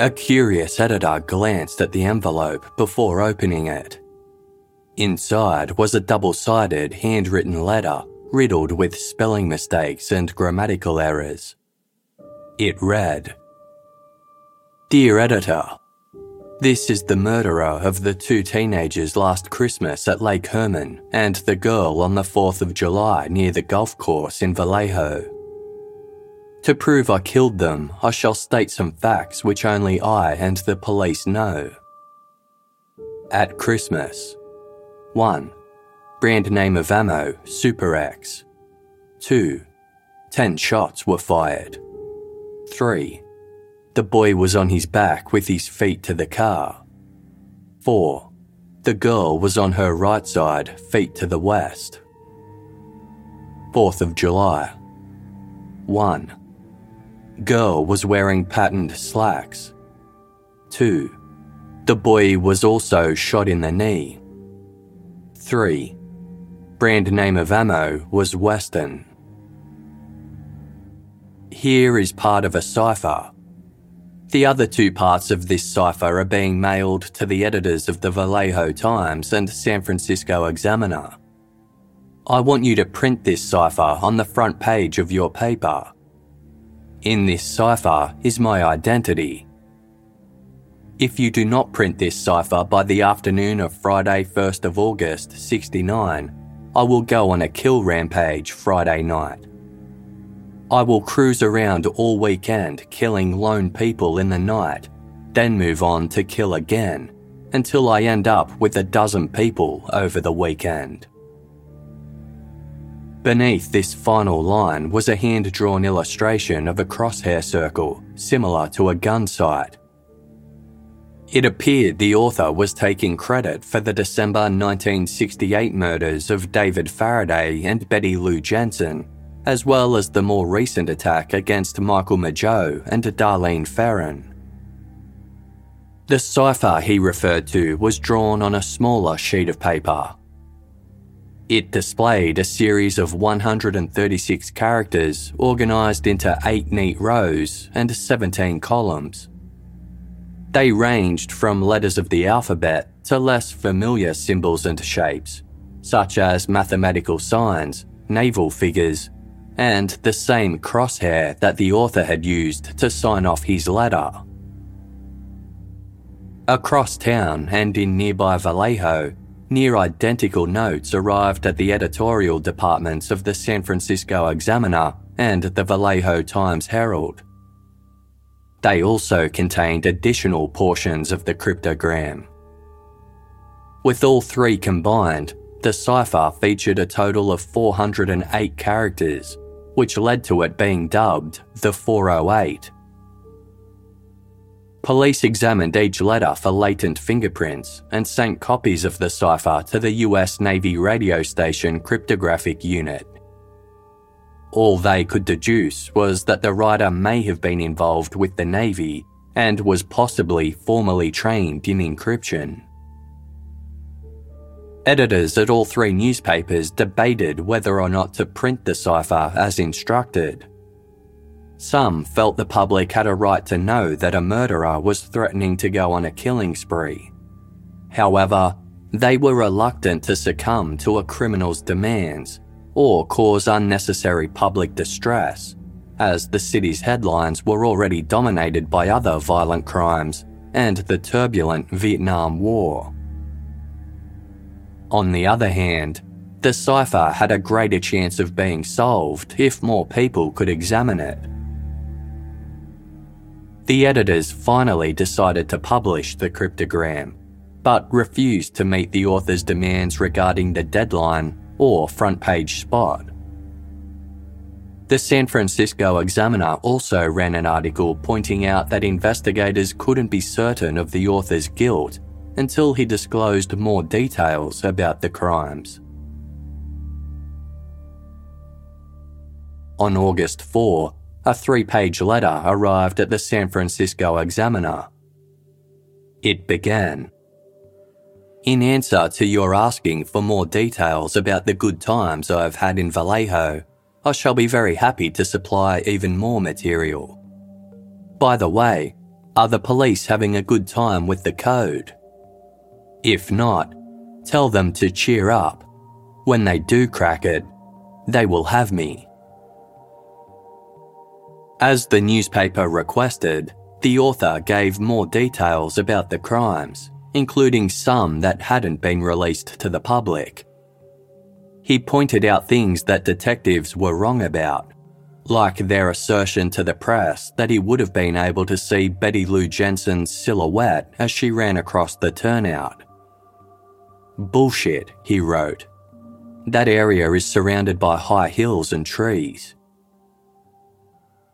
Speaker 1: A curious editor glanced at the envelope before opening it. Inside was a double sided handwritten letter riddled with spelling mistakes and grammatical errors. It read Dear Editor, This is the murderer of the two teenagers last Christmas at Lake Herman and the girl on the 4th of July near the golf course in Vallejo. To prove I killed them, I shall state some facts which only I and the police know. At Christmas 1. Brand name of ammo, Super X. 2. 10 shots were fired. 3. The boy was on his back with his feet to the car. 4. The girl was on her right side, feet to the west. 4th of July. 1. Girl was wearing patterned slacks. 2. The boy was also shot in the knee. 3. Brand name of ammo was Western. Here is part of a cipher. The other two parts of this cipher are being mailed to the editors of the Vallejo Times and San Francisco Examiner. I want you to print this cipher on the front page of your paper. In this cipher is my identity. If you do not print this cipher by the afternoon of Friday, 1st of August, 69, I will go on a kill rampage Friday night. I will cruise around all weekend killing lone people in the night, then move on to kill again until I end up with a dozen people over the weekend. Beneath this final line was a hand drawn illustration of a crosshair circle similar to a gun sight it appeared the author was taking credit for the December 1968 murders of David Faraday and Betty Lou Jensen, as well as the more recent attack against Michael Mageau and Darlene Ferrin. The cipher he referred to was drawn on a smaller sheet of paper. It displayed a series of 136 characters organised into 8 neat rows and 17 columns. They ranged from letters of the alphabet to less familiar symbols and shapes, such as mathematical signs, naval figures, and the same crosshair that the author had used to sign off his letter. Across town and in nearby Vallejo, near identical notes arrived at the editorial departments of the San Francisco Examiner and the Vallejo Times Herald. They also contained additional portions of the cryptogram. With all three combined, the cipher featured a total of 408 characters, which led to it being dubbed the 408. Police examined each letter for latent fingerprints and sent copies of the cipher to the US Navy radio station cryptographic unit, All they could deduce was that the writer may have been involved with the Navy and was possibly formally trained in encryption. Editors at all three newspapers debated whether or not to print the cipher as instructed. Some felt the public had a right to know that a murderer was threatening to go on a killing spree. However, they were reluctant to succumb to a criminal's demands or cause unnecessary public distress, as the city's headlines were already dominated by other violent crimes and the turbulent Vietnam War. On the other hand, the cipher had a greater chance of being solved if more people could examine it. The editors finally decided to publish the cryptogram, but refused to meet the author's demands regarding the deadline or front page spot. The San Francisco Examiner also ran an article pointing out that investigators couldn't be certain of the author's guilt until he disclosed more details about the crimes. On August 4, a three page letter arrived at the San Francisco Examiner. It began In answer to your asking for more details about the good times I've had in Vallejo, I shall be very happy to supply even more material. By the way, are the police having a good time with the code? If not, tell them to cheer up. When they do crack it, they will have me. As the newspaper requested, the author gave more details about the crimes, including some that hadn't been released to the public. He pointed out things that detectives were wrong about, like their assertion to the press that he would have been able to see Betty Lou Jensen's silhouette as she ran across the turnout. Bullshit, he wrote. That area is surrounded by high hills and trees.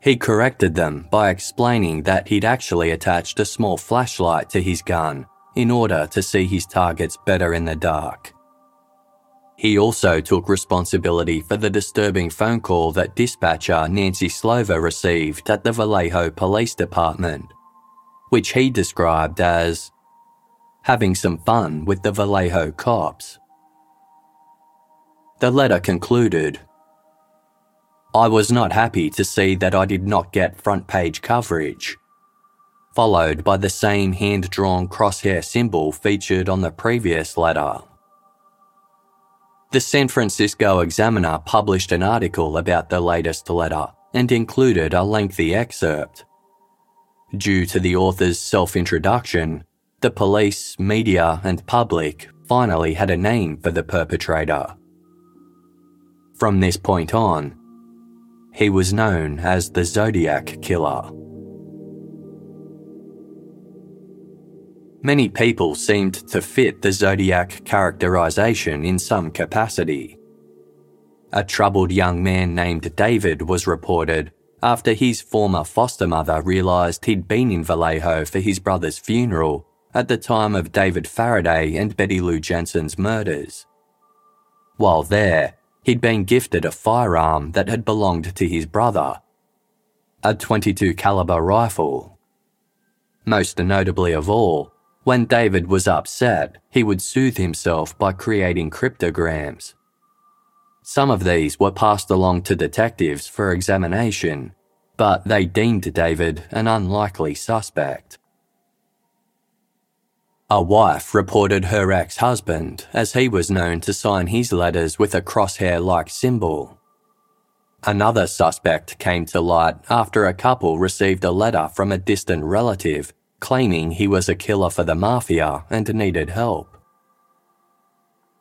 Speaker 1: He corrected them by explaining that he'd actually attached a small flashlight to his gun in order to see his targets better in the dark. He also took responsibility for the disturbing phone call that dispatcher Nancy Slover received at the Vallejo Police Department, which he described as having some fun with the Vallejo cops. The letter concluded I was not happy to see that I did not get front page coverage, followed by the same hand drawn crosshair symbol featured on the previous letter. The San Francisco Examiner published an article about the latest letter and included a lengthy excerpt. Due to the author's self introduction, the police, media, and public finally had a name for the perpetrator. From this point on, he was known as the Zodiac Killer. Many people seemed to fit the Zodiac characterization in some capacity. A troubled young man named David was reported after his former foster mother realised he'd been in Vallejo for his brother's funeral at the time of David Faraday and Betty Lou Jensen's murders. While there, he'd been gifted a firearm that had belonged to his brother, a 22 caliber rifle. Most notably of all, when David was upset, he would soothe himself by creating cryptograms. Some of these were passed along to detectives for examination, but they deemed David an unlikely suspect. A wife reported her ex husband, as he was known to sign his letters with a crosshair like symbol. Another suspect came to light after a couple received a letter from a distant relative claiming he was a killer for the mafia and needed help.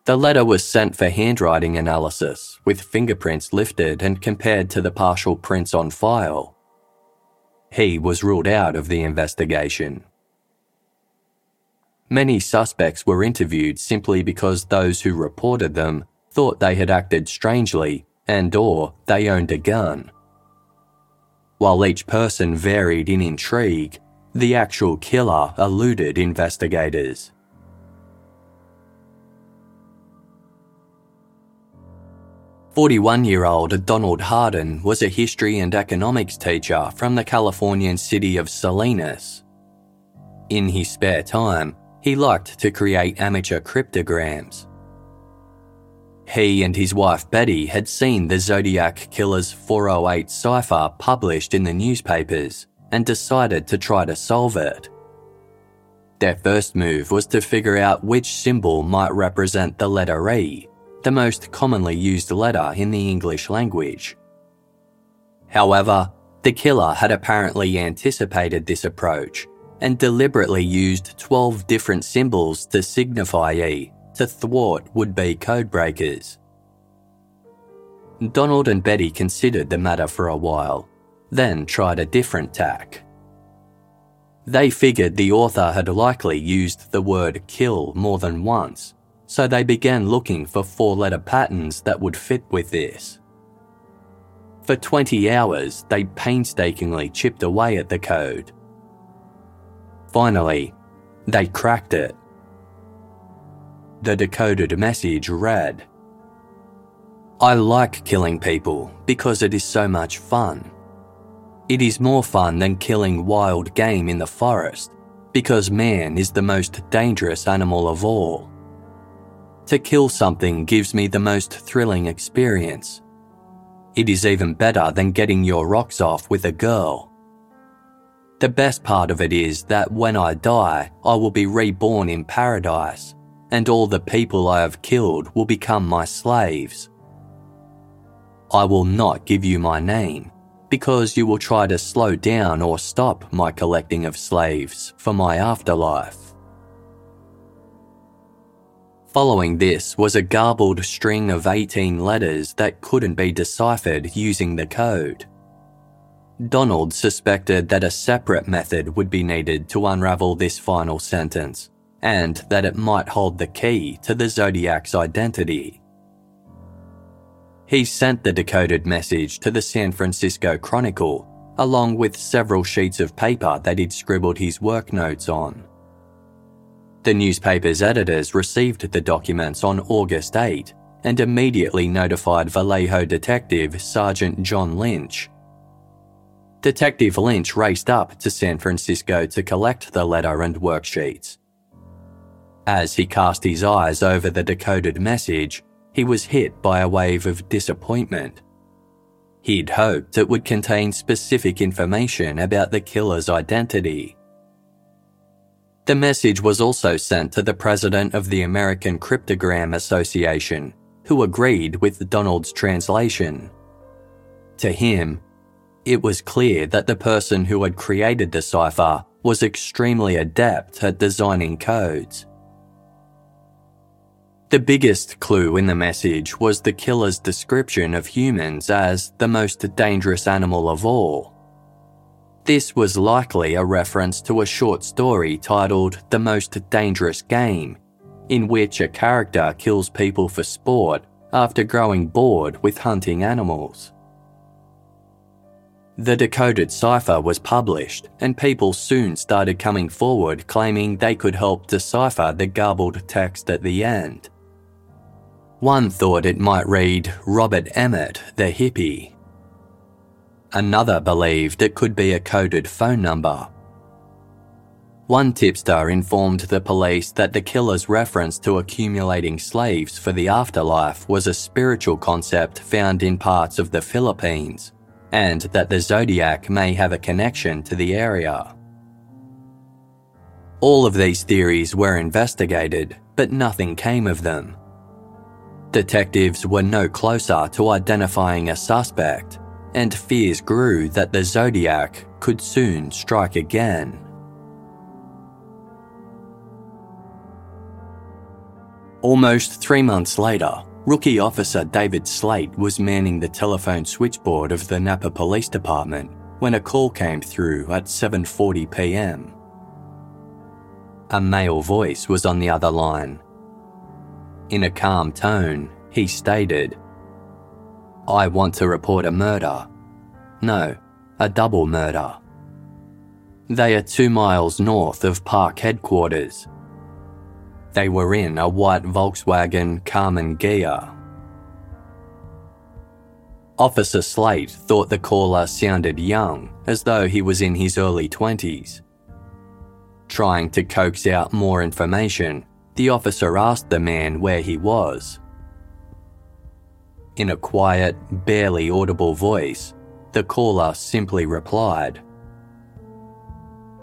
Speaker 1: The letter was sent for handwriting analysis, with fingerprints lifted and compared to the partial prints on file. He was ruled out of the investigation. Many suspects were interviewed simply because those who reported them thought they had acted strangely and or they owned a gun. While each person varied in intrigue, the actual killer eluded investigators. 41 year old Donald Harden was a history and economics teacher from the Californian city of Salinas. In his spare time, he liked to create amateur cryptograms. He and his wife Betty had seen the Zodiac Killer's 408 cipher published in the newspapers and decided to try to solve it. Their first move was to figure out which symbol might represent the letter E, the most commonly used letter in the English language. However, the killer had apparently anticipated this approach and deliberately used 12 different symbols to signify E to thwart would be codebreakers. Donald and Betty considered the matter for a while, then tried a different tack. They figured the author had likely used the word kill more than once, so they began looking for four letter patterns that would fit with this. For 20 hours, they painstakingly chipped away at the code. Finally, they cracked it. The decoded message read I like killing people because it is so much fun. It is more fun than killing wild game in the forest because man is the most dangerous animal of all. To kill something gives me the most thrilling experience. It is even better than getting your rocks off with a girl. The best part of it is that when I die, I will be reborn in paradise, and all the people I have killed will become my slaves. I will not give you my name, because you will try to slow down or stop my collecting of slaves for my afterlife. Following this was a garbled string of 18 letters that couldn't be deciphered using the code. Donald suspected that a separate method would be needed to unravel this final sentence, and that it might hold the key to the Zodiac's identity. He sent the decoded message to the San Francisco Chronicle, along with several sheets of paper that he'd scribbled his work notes on. The newspaper's editors received the documents on August 8 and immediately notified Vallejo detective Sergeant John Lynch. Detective Lynch raced up to San Francisco to collect the letter and worksheets. As he cast his eyes over the decoded message, he was hit by a wave of disappointment. He'd hoped it would contain specific information about the killer's identity. The message was also sent to the president of the American Cryptogram Association, who agreed with Donald's translation. To him, it was clear that the person who had created the cipher was extremely adept at designing codes. The biggest clue in the message was the killer's description of humans as the most dangerous animal of all. This was likely a reference to a short story titled The Most Dangerous Game, in which a character kills people for sport after growing bored with hunting animals. The decoded cipher was published, and people soon started coming forward claiming they could help decipher the garbled text at the end. One thought it might read Robert Emmett, the hippie, Another believed it could be a coded phone number. One tipster informed the police that the killer's reference to accumulating slaves for the afterlife was a spiritual concept found in parts of the Philippines, and that the zodiac may have a connection to the area. All of these theories were investigated, but nothing came of them. Detectives were no closer to identifying a suspect, and fears grew that the Zodiac could soon strike again. Almost three months later, rookie officer David Slaight was manning the telephone switchboard of the Napa Police Department when a call came through at 7:40 p.m. A male voice was on the other line. In a calm tone, he stated, I want to report a murder. No, a double murder. They are two miles north of park headquarters. They were in a white Volkswagen Karmann Ghia. Officer Slaight thought the caller sounded young, as though he was in his early 20s. Trying to coax out more information, the officer asked the man where he was. In a quiet, barely audible voice, the caller simply replied,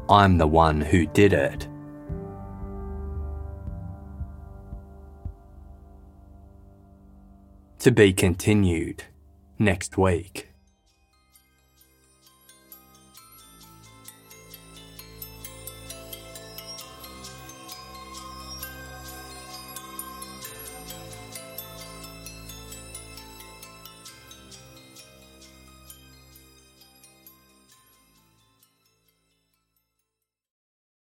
Speaker 1: I'm the one who did it. To be continued next week.